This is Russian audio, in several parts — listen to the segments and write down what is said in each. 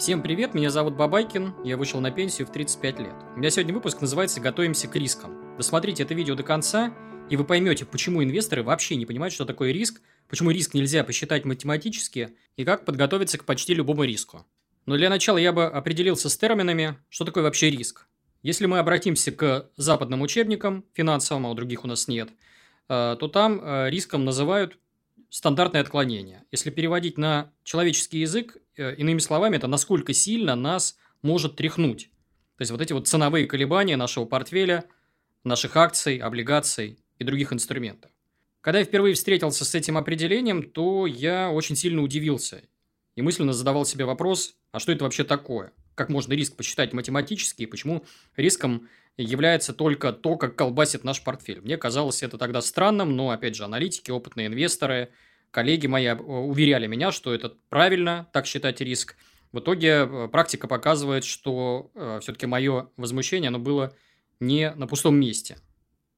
Всем привет, меня зовут Бабайкин, я вышел на пенсию в 35 лет. У меня сегодня выпуск называется «Готовимся к рискам». Досмотрите это видео до конца, и вы поймете, почему инвесторы вообще не понимают, что такое риск, почему риск нельзя посчитать математически, и как подготовиться к почти любому риску. Но для начала я бы определился с терминами, что такое вообще риск. Если мы обратимся к западным учебникам финансовым, а у других у нас нет, э, то там э, риском называют стандартное отклонение. Если переводить на человеческий язык, иными словами, это насколько сильно нас может тряхнуть. То есть вот эти вот ценовые колебания нашего портфеля, наших акций, облигаций и других инструментов. Когда я впервые встретился с этим определением, то я очень сильно удивился и мысленно задавал себе вопрос, а что это вообще такое? Как можно риск посчитать математически и почему риском является только то, как колбасит наш портфель. Мне казалось это тогда странным, но, опять же, аналитики, опытные инвесторы, коллеги мои уверяли меня, что это правильно, так считать риск. В итоге э, практика показывает, что э, все-таки мое возмущение оно было не на пустом месте.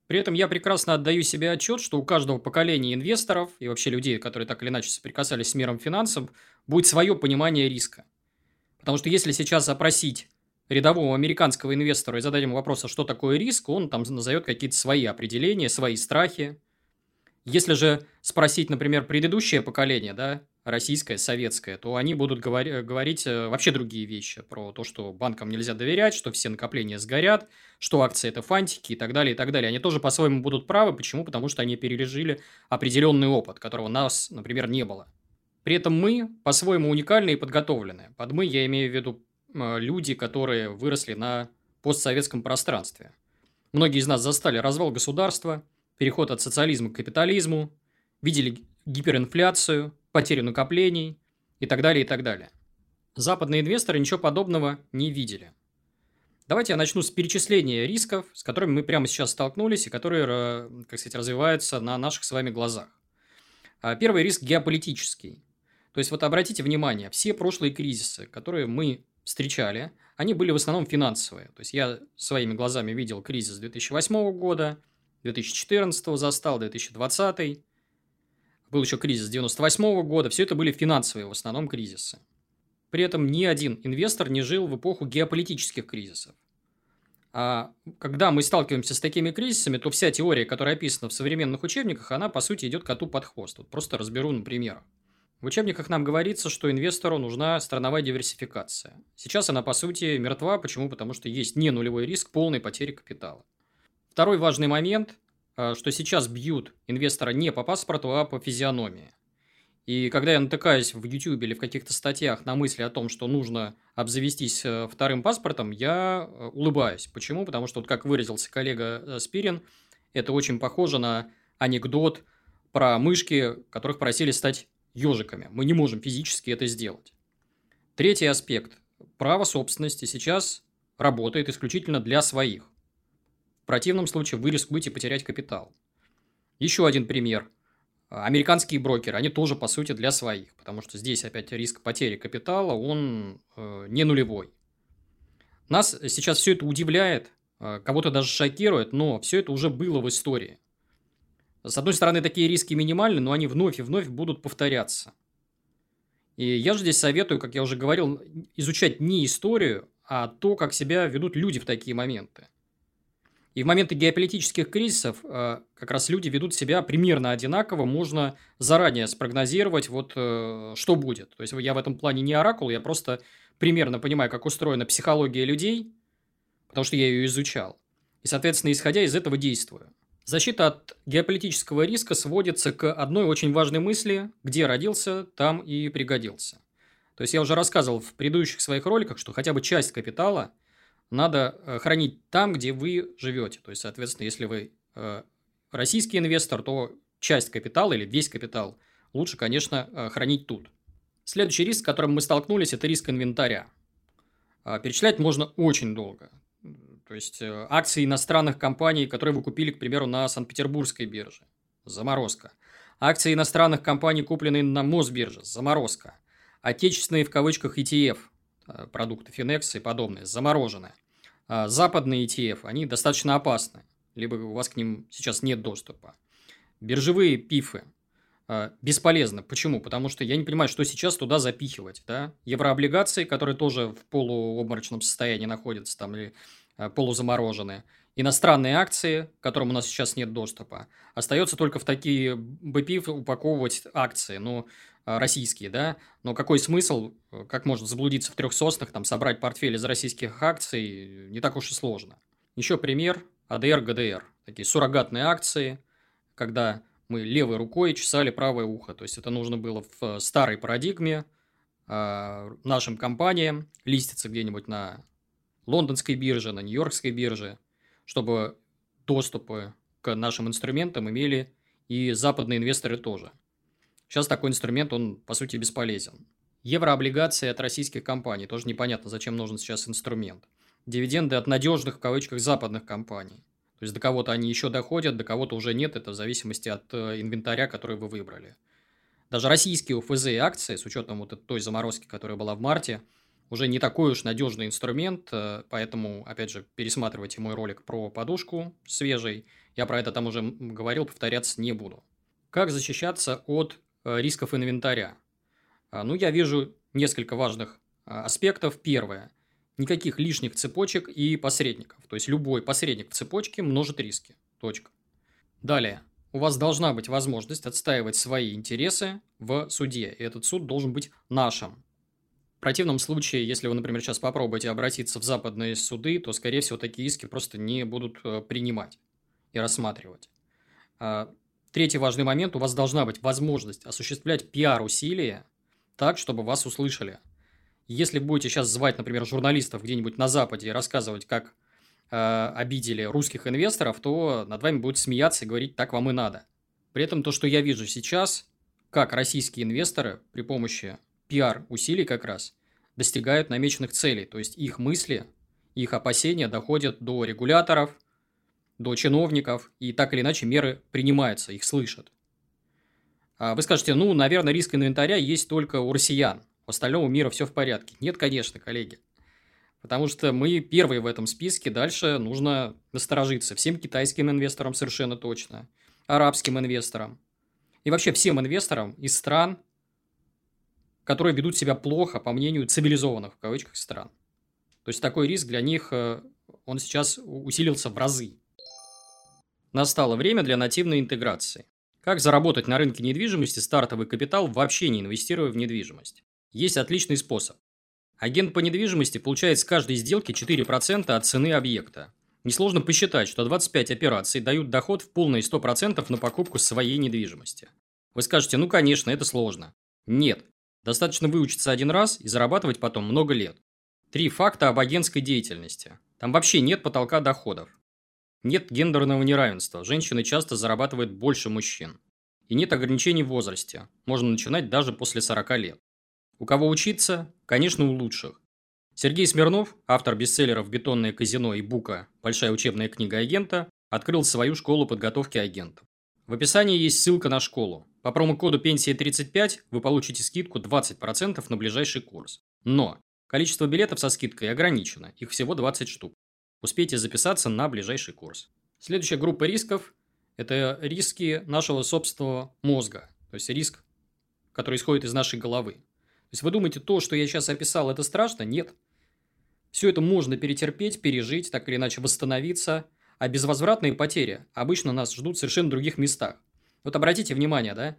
При этом я прекрасно отдаю себе отчет, что у каждого поколения инвесторов и вообще людей, которые так или иначе соприкасались с миром финансов, будет свое понимание риска. Потому что если сейчас опросить рядового американского инвестора и задать ему вопрос, а что такое риск, он там назовет какие-то свои определения, свои страхи. Если же спросить, например, предыдущее поколение, да, российское, советское, то они будут говори- говорить э, вообще другие вещи про то, что банкам нельзя доверять, что все накопления сгорят, что акции это фантики и так далее, и так далее. Они тоже по-своему будут правы. Почему? Потому что они пережили определенный опыт, которого у нас, например, не было. При этом мы по-своему уникальны и подготовлены. Под «мы» я имею в виду Э, люди, которые выросли на постсоветском пространстве. Многие из нас застали развал государства, переход от социализма к капитализму, видели гиперинфляцию, потерю накоплений и так далее, и так далее. Западные инвесторы ничего подобного не видели. Давайте я начну с перечисления рисков, с которыми мы прямо сейчас столкнулись и которые, как сказать, развиваются на наших с вами глазах. А первый риск геополитический. То есть, вот обратите внимание, все прошлые кризисы, которые мы встречали, они были в основном финансовые. То есть, я своими глазами видел кризис 2008 года, 2014 застал, 2020. Был еще кризис 98 года. Все это были финансовые в основном кризисы. При этом ни один инвестор не жил в эпоху геополитических кризисов. А когда мы сталкиваемся с такими кризисами, то вся теория, которая описана в современных учебниках, она, по сути, идет коту под хвост. Вот просто разберу на примерах. В учебниках нам говорится, что инвестору нужна страновая диверсификация. Сейчас она, по сути, мертва. Почему? Потому что есть не нулевой риск полной потери капитала. Второй важный момент, э, что сейчас бьют инвестора не по паспорту, а по физиономии. И когда я натыкаюсь в YouTube или в каких-то статьях на мысли о том, что нужно обзавестись э, вторым паспортом, я э, улыбаюсь. Почему? Потому что, вот как выразился коллега Спирин, это очень похоже на анекдот про мышки, которых просили стать ежиками. Мы не можем физически это сделать. Третий аспект. Право собственности сейчас работает исключительно для своих. В противном случае вы рискуете потерять капитал. Еще один пример. Американские брокеры, они тоже, по сути, для своих, потому что здесь опять риск потери капитала, он э, не нулевой. Нас сейчас все это удивляет, э, кого-то даже шокирует, но все это уже было в истории. С одной стороны, такие риски минимальны, но они вновь и вновь будут повторяться. И я же здесь советую, как я уже говорил, изучать не историю, а то, как себя ведут люди в такие моменты. И в моменты геополитических кризисов э, как раз люди ведут себя примерно одинаково, можно заранее спрогнозировать, вот э, что будет. То есть я в этом плане не оракул, я просто примерно понимаю, как устроена психология людей, потому что я ее изучал. И, соответственно, исходя из этого действую. Защита от геополитического риска сводится к одной очень важной мысли – где родился, там и пригодился. То есть я уже рассказывал в предыдущих своих роликах, что хотя бы часть капитала надо э, хранить там, где вы живете. То есть, соответственно, если вы э, российский инвестор, то часть капитала или весь капитал лучше, конечно, э, хранить тут. Следующий риск, с которым мы столкнулись, это риск инвентаря. А, перечислять можно очень долго. То есть акции иностранных компаний, которые вы купили, к примеру, на Санкт-Петербургской бирже. Заморозка. Акции иностранных компаний, купленные на Мосбирже. Заморозка. Отечественные в кавычках ETF, продукты Finex и подобные, замороженные. А западные ETF, они достаточно опасны. Либо у вас к ним сейчас нет доступа. Биржевые пифы. а, бесполезно. Почему? Потому что я не понимаю, что сейчас туда запихивать. Да? Еврооблигации, которые тоже в полуобморочном состоянии находятся там или а, полузамороженные. Иностранные акции, к которым у нас сейчас нет доступа. Остается только в такие БПИФ упаковывать акции, ну, а, российские, да. Но какой смысл, как можно заблудиться в трех соснах, там, собрать портфель из российских акций, не так уж и сложно. Еще пример АДР, ГДР. Такие суррогатные акции, когда мы левой рукой чесали правое ухо. То есть, это нужно было в старой парадигме э, нашим компаниям листиться где-нибудь на лондонской бирже, на нью-йоркской бирже, чтобы доступы к нашим инструментам имели и западные инвесторы тоже. Сейчас такой инструмент, он, по сути, бесполезен. Еврооблигации от российских компаний. Тоже непонятно, зачем нужен сейчас инструмент. Дивиденды от надежных, в кавычках, западных компаний. То есть до кого-то они еще доходят, до кого-то уже нет, это в зависимости от э, инвентаря, который вы выбрали. Даже российские УФЗ и акции, с учетом вот той заморозки, которая была в марте, уже не такой уж надежный инструмент, э, поэтому, опять же, пересматривайте мой ролик про подушку свежий. Я про это там уже говорил, повторяться не буду. Как защищаться от рисков инвентаря? А, ну, я вижу несколько важных а, аспектов. Первое – никаких лишних цепочек и посредников. То есть любой посредник в цепочке множит риски. Точка. Далее. У вас должна быть возможность отстаивать свои интересы в суде. И этот суд должен быть нашим. В противном случае, если вы, например, сейчас попробуете обратиться в западные суды, то, скорее всего, такие иски просто не будут э, принимать и рассматривать. Третий важный момент. У вас должна быть возможность осуществлять пиар-усилия так, чтобы вас услышали – если будете сейчас звать, например, журналистов где-нибудь на Западе и рассказывать, как э, обидели русских инвесторов, то над вами будут смеяться и говорить, так вам и надо. При этом то, что я вижу сейчас, как российские инвесторы при помощи пиар-усилий как раз достигают намеченных целей. То есть их мысли, их опасения доходят до регуляторов, до чиновников, и так или иначе меры принимаются, их слышат. А вы скажете, ну, наверное, риск инвентаря есть только у россиян. У мира все в порядке. Нет, конечно, коллеги. Потому что мы первые в этом списке, дальше нужно насторожиться. Всем китайским инвесторам совершенно точно, арабским инвесторам. И вообще всем инвесторам из стран, которые ведут себя плохо, по мнению цивилизованных, в кавычках, стран. То есть такой риск для них, э, он сейчас усилился в разы. Настало время для нативной интеграции. Как заработать на рынке недвижимости стартовый капитал, вообще не инвестируя в недвижимость? Есть отличный способ. Агент по недвижимости получает с каждой сделки 4% от цены объекта. Несложно посчитать, что 25 операций дают доход в полные 100% на покупку своей недвижимости. Вы скажете, ну конечно, это сложно. Нет. Достаточно выучиться один раз и зарабатывать потом много лет. Три факта об агентской деятельности. Там вообще нет потолка доходов. Нет гендерного неравенства. Женщины часто зарабатывают больше мужчин. И нет ограничений в возрасте. Можно начинать даже после 40 лет. У кого учиться? Конечно, у лучших. Сергей Смирнов, автор бестселлеров «Бетонное казино» и «Бука. Большая учебная книга агента», открыл свою школу подготовки агентов. В описании есть ссылка на школу. По промокоду «Пенсия 35» вы получите скидку 20% на ближайший курс. Но количество билетов со скидкой ограничено, их всего 20 штук. Успейте записаться на ближайший курс. Следующая группа рисков – это риски нашего собственного мозга, то есть риск, который исходит из нашей головы. То есть вы думаете, то, что я сейчас описал, это страшно? Нет. Все это можно перетерпеть, пережить, так или иначе восстановиться. А безвозвратные потери обычно нас ждут в совершенно других местах. Вот обратите внимание, да,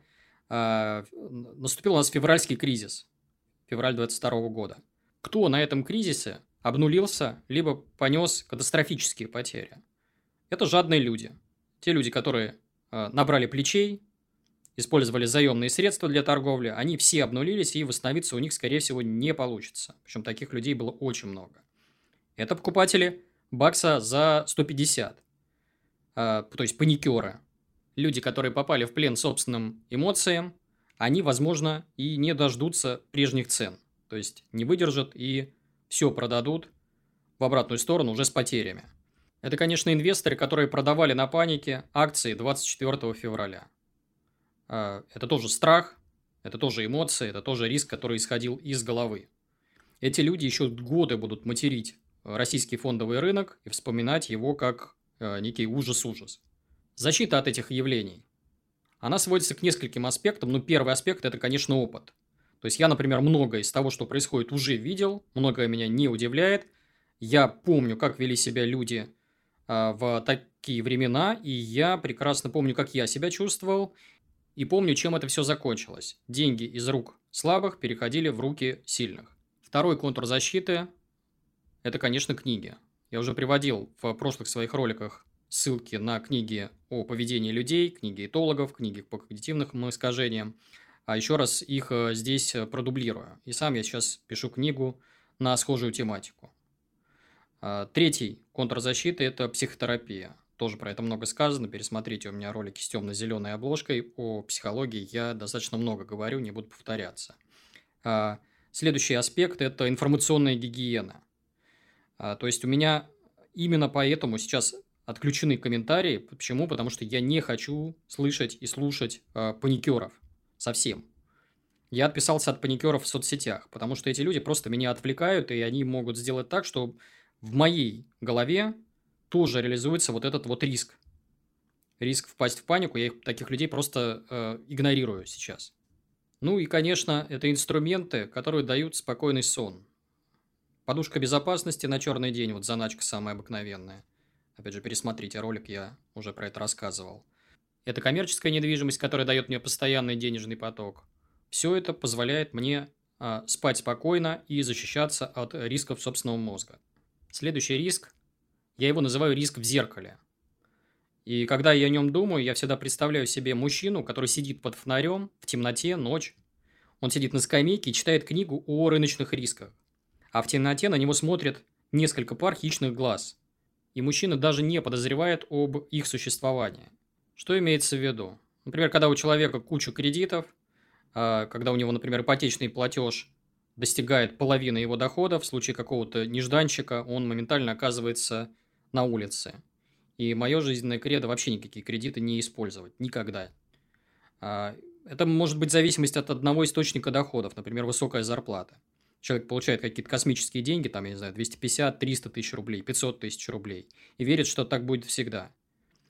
а, наступил у нас февральский кризис, февраль 22 года. Кто на этом кризисе обнулился, либо понес катастрофические потери? Это жадные люди. Те люди, которые а, набрали плечей, использовали заемные средства для торговли, они все обнулились, и восстановиться у них, скорее всего, не получится. Причем таких людей было очень много. Это покупатели бакса за 150. А, то есть паникеры. Люди, которые попали в плен собственным эмоциям, они, возможно, и не дождутся прежних цен. То есть не выдержат и все продадут в обратную сторону уже с потерями. Это, конечно, инвесторы, которые продавали на панике акции 24 февраля. А, это тоже страх, это тоже эмоции, это тоже риск, который исходил из головы. Эти люди еще годы будут материть российский фондовый рынок и вспоминать его как э, некий ужас-ужас. Защита от этих явлений. она сводится к нескольким аспектам. Ну, первый аспект – это, конечно, опыт. То есть, я, например, многое из того, что происходит, уже видел, многое меня не удивляет. Я помню, как вели себя люди а, в такие времена, и я прекрасно помню, как я себя чувствовал, и помню, чем это все закончилось. Деньги из рук слабых переходили в руки сильных. Второй контур защиты – это, конечно, книги. Я уже приводил в прошлых своих роликах ссылки на книги о поведении людей, книги этологов, книги по когнитивным искажениям. А еще раз их э, здесь продублирую. И сам я сейчас пишу книгу на схожую тематику. А, третий контрзащиты – это психотерапия. Тоже про это много сказано. Пересмотрите у меня ролики с темно-зеленой обложкой. О психологии я достаточно много говорю, не буду повторяться. А, следующий аспект – это информационная гигиена. А, то есть, у меня именно поэтому сейчас отключены комментарии. Почему? Потому что я не хочу слышать и слушать паникеров. Совсем. Я отписался от паникеров в соцсетях, потому что эти люди просто меня отвлекают, и они могут сделать так, что в моей голове тоже реализуется вот этот вот риск. Риск впасть в панику, я их, таких людей просто э, игнорирую сейчас. Ну и, конечно, это инструменты, которые дают спокойный сон. Подушка безопасности на черный день, вот заначка самая обыкновенная. Опять же, пересмотрите ролик, я уже про это рассказывал. Это коммерческая недвижимость, которая дает мне постоянный денежный поток. Все это позволяет мне а, спать спокойно и защищаться от рисков собственного мозга. Следующий риск, я его называю риск в зеркале. И когда я о нем думаю, я всегда представляю себе мужчину, который сидит под фонарем в темноте, ночь. Он сидит на скамейке и читает книгу о рыночных рисках. А в темноте на него смотрят несколько пар хищных глаз. И мужчина даже не подозревает об их существовании. Что имеется в виду? Например, когда у человека куча кредитов, а, когда у него, например, ипотечный платеж достигает половины его дохода, в случае какого-то нежданчика он моментально оказывается на улице. И мое жизненное кредо вообще никакие кредиты не использовать. Никогда. А, это может быть зависимость от одного источника доходов, например, высокая зарплата. Человек получает какие-то космические деньги, там, я не знаю, 250, 300 тысяч рублей, 500 тысяч рублей, и верит, что так будет всегда.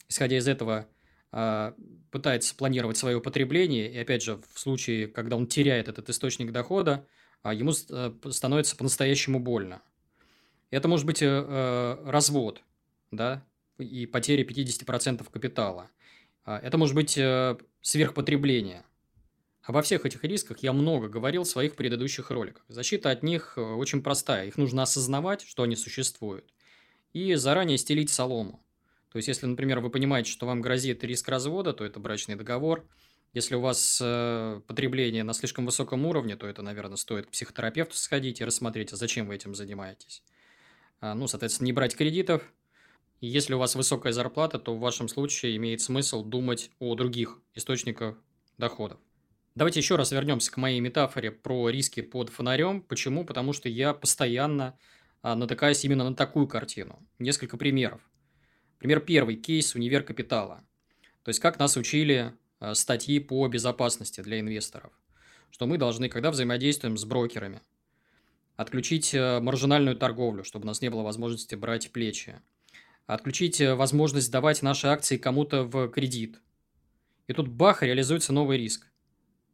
Исходя из этого, пытается планировать свое потребление, и опять же, в случае, когда он теряет этот источник дохода, а ему э, становится по-настоящему больно. Это может быть э, э, развод, да, и потеря 50% капитала. А, это может быть сверхпотребление. Обо всех этих рисках я много говорил в своих предыдущих роликах. Защита от них очень простая. Их нужно осознавать, что они существуют, и заранее стелить солому. То есть, если, например, вы понимаете, что вам грозит риск развода, то это брачный договор – если у вас э, потребление на слишком высоком уровне, то это, наверное, стоит к психотерапевту сходить и рассмотреть, а зачем вы этим занимаетесь. А, ну, соответственно, не брать кредитов. И если у вас высокая зарплата, то в вашем случае имеет смысл думать о других источниках доходов. Давайте еще раз вернемся к моей метафоре про риски под фонарем. Почему? Потому что я постоянно а, натыкаюсь именно на такую картину. Несколько примеров. Пример первый. Кейс «Универ капитала». То есть, как нас учили Э, статьи по безопасности для инвесторов, что мы должны, когда взаимодействуем с брокерами, отключить э, маржинальную торговлю, чтобы у нас не было возможности брать плечи, отключить э, возможность давать наши акции кому-то в кредит. И тут бах, реализуется новый риск,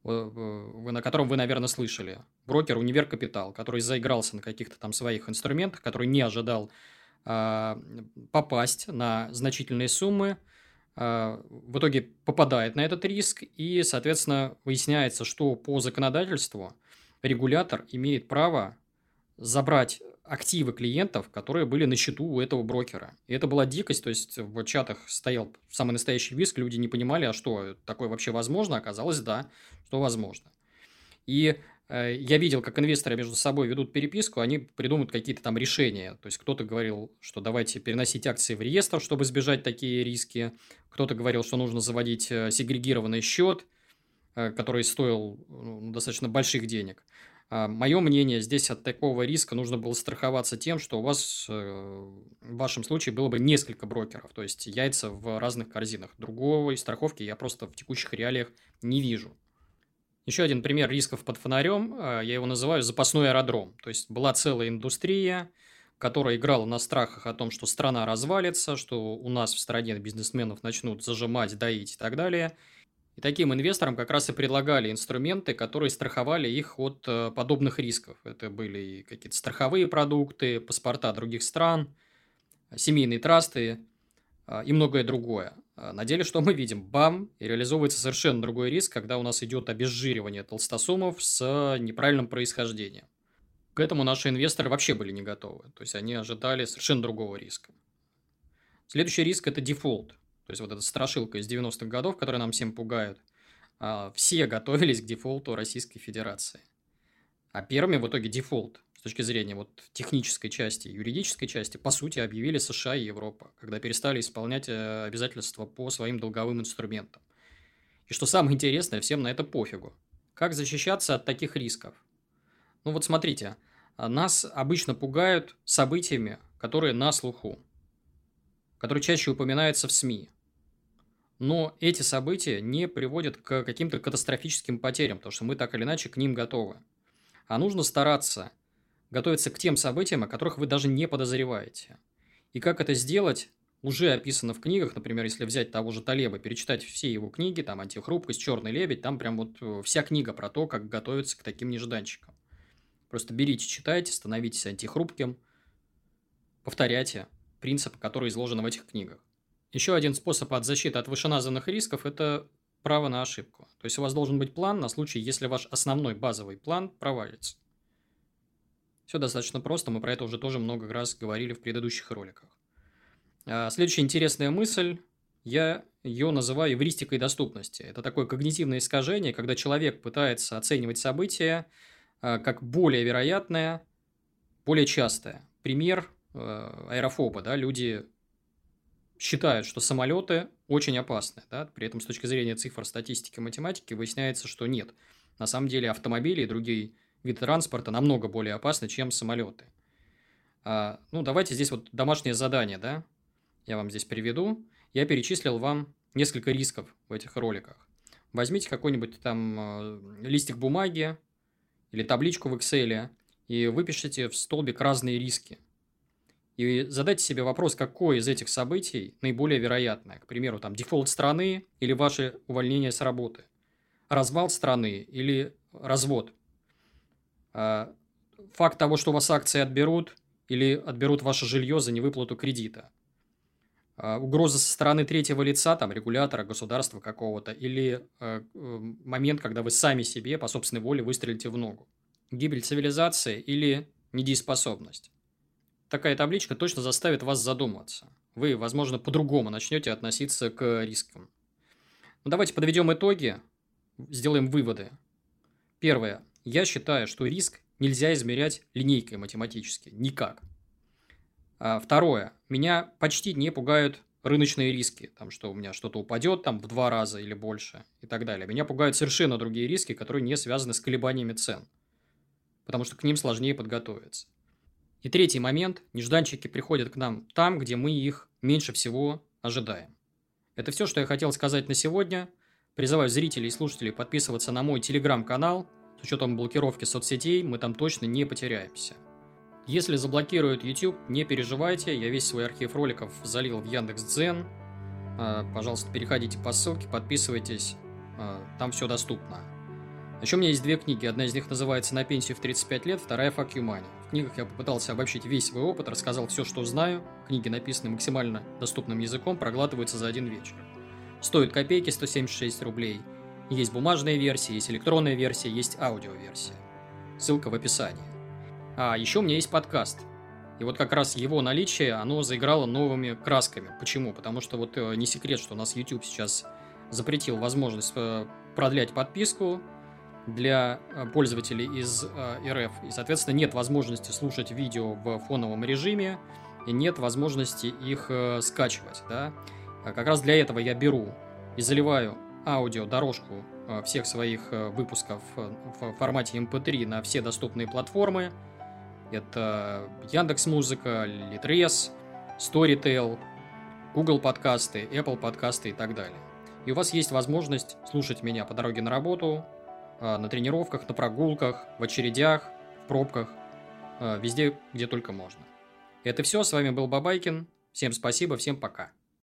на котором вы, наверное, слышали. Брокер Универ Капитал, который заигрался на каких-то там своих инструментах, который не ожидал попасть на значительные суммы, а, в итоге попадает на этот риск, и, соответственно, выясняется, что по законодательству регулятор имеет право забрать активы клиентов, которые были на счету у этого брокера. И это была дикость, то есть в чатах стоял самый настоящий виск, люди не понимали, а что, такое вообще возможно? Оказалось, да, что возможно. И я видел, как инвесторы между собой ведут переписку, они придумывают какие-то там решения. То есть, кто-то говорил, что давайте переносить акции в реестр, чтобы избежать такие риски. Кто-то говорил, что нужно заводить э, сегрегированный счет, э, который стоил ну, достаточно больших денег. А Мое мнение, здесь от такого риска нужно было страховаться тем, что у вас в вашем случае было бы несколько брокеров, то есть яйца в разных корзинах. Другой страховки я просто в текущих реалиях не вижу. Еще один пример рисков под фонарем, э, я его называю запасной аэродром. То есть была целая индустрия, которая играла на страхах о том, что страна развалится, что у нас в стране бизнесменов начнут зажимать, доить и так далее. И таким инвесторам как раз и предлагали инструменты, которые страховали их от э, подобных рисков. Это были какие-то страховые продукты, паспорта других стран, семейные трасты э, и многое другое. А на деле что мы видим? Бам! И реализовывается совершенно другой риск, когда у нас идет обезжиривание толстосумов с неправильным происхождением. К этому наши инвесторы вообще были не готовы. То есть они ожидали совершенно другого риска. Следующий риск – это дефолт. То есть вот эта страшилка из 90-х годов, которая нам всем пугают. А, все готовились к дефолту Российской Федерации. А первыми в итоге дефолт с точки зрения вот технической части, юридической части, по сути, объявили США и Европа, когда перестали исполнять э, обязательства по своим долговым инструментам. И что самое интересное, всем на это пофигу. Как защищаться от таких рисков? Ну вот смотрите, нас обычно пугают событиями, которые на слуху, которые чаще упоминаются в СМИ. Но эти события не приводят к каким-то катастрофическим потерям, потому что мы так или иначе к ним готовы. А нужно стараться готовиться к тем событиям, о которых вы даже не подозреваете. И как это сделать, уже описано в книгах, например, если взять того же Талеба, перечитать все его книги, там «Антихрупкость», «Черный лебедь», там прям вот э, вся книга про то, как готовиться к таким нежданчикам. Просто берите, читайте, становитесь антихрупким, повторяйте принципы, которые изложены в этих книгах. Еще один способ от защиты от вышеназванных рисков – это право на ошибку. То есть у вас должен быть план на случай, если ваш основной базовый план провалится. Все достаточно просто, мы про это уже тоже много раз говорили в предыдущих роликах. А, следующая интересная мысль, я ее называю эвристикой доступности. Это такое когнитивное искажение, когда человек пытается оценивать события а, как более вероятное, более частое. Пример э, аэрофоба, да, люди считают, что самолеты очень опасны. Да? При этом с точки зрения цифр статистики математики выясняется, что нет. На самом деле автомобили и другие виды транспорта намного более опасны, чем самолеты. А, ну, давайте здесь вот домашнее задание, да? Я вам здесь приведу. Я перечислил вам несколько рисков в этих роликах. Возьмите какой-нибудь там э, листик бумаги или табличку в Excel и выпишите в столбик разные риски – и задайте себе вопрос, какое из этих событий наиболее вероятное. К примеру, там дефолт страны или ваше увольнение с работы. Развал страны или развод. А, факт того, что у вас акции отберут или отберут ваше жилье за невыплату кредита. А, угроза со стороны третьего лица, там, регулятора, государства какого-то, или э, момент, когда вы сами себе по собственной воле выстрелите в ногу. Гибель цивилизации или недееспособность такая табличка точно заставит вас задуматься. Вы, возможно, по-другому начнете относиться к рискам. Ну, давайте подведем итоги, сделаем выводы. Первое. Я считаю, что риск нельзя измерять линейкой математически. Никак. А второе. Меня почти не пугают рыночные риски. Там, что у меня что-то упадет там, в два раза или больше и так далее. Меня пугают совершенно другие риски, которые не связаны с колебаниями цен. Потому что к ним сложнее подготовиться. И третий момент. Нежданчики приходят к нам там, где мы их меньше всего ожидаем. Это все, что я хотел сказать на сегодня. Призываю зрителей и слушателей подписываться на мой телеграм-канал. С учетом блокировки соцсетей мы там точно не потеряемся. Если заблокируют YouTube, не переживайте, я весь свой архив роликов залил в Яндекс.Дзен. А, пожалуйста, переходите по ссылке, подписывайтесь, а, там все доступно. Еще у меня есть две книги. Одна из них называется «На пенсию в 35 лет», вторая «Fuck you money». В книгах я попытался обобщить весь свой опыт, рассказал все, что знаю. Книги, написанные максимально доступным языком, проглатываются за один вечер. Стоит копейки 176 рублей. Есть бумажная версия, есть электронная версия, есть аудиоверсия. Ссылка в описании. А еще у меня есть подкаст. И вот как раз его наличие, оно заиграло новыми красками. Почему? Потому что вот э, не секрет, что у нас YouTube сейчас запретил возможность э, продлять подписку, для э, пользователей из РФ. И, соответственно, нет возможности слушать видео в фоновом режиме, и нет возможности их скачивать. Да? А как раз для этого я беру и заливаю аудио дорожку всех своих выпусков в формате MP3 эм на все доступные платформы. Это Яндекс Музыка, Litres, Storytel, Google подкасты, Apple подкасты и так далее. И у вас есть возможность слушать меня по дороге на работу, на тренировках, на прогулках, в очередях, в пробках, везде, где только можно. Это все, с вами был Бабайкин. Всем спасибо, всем пока.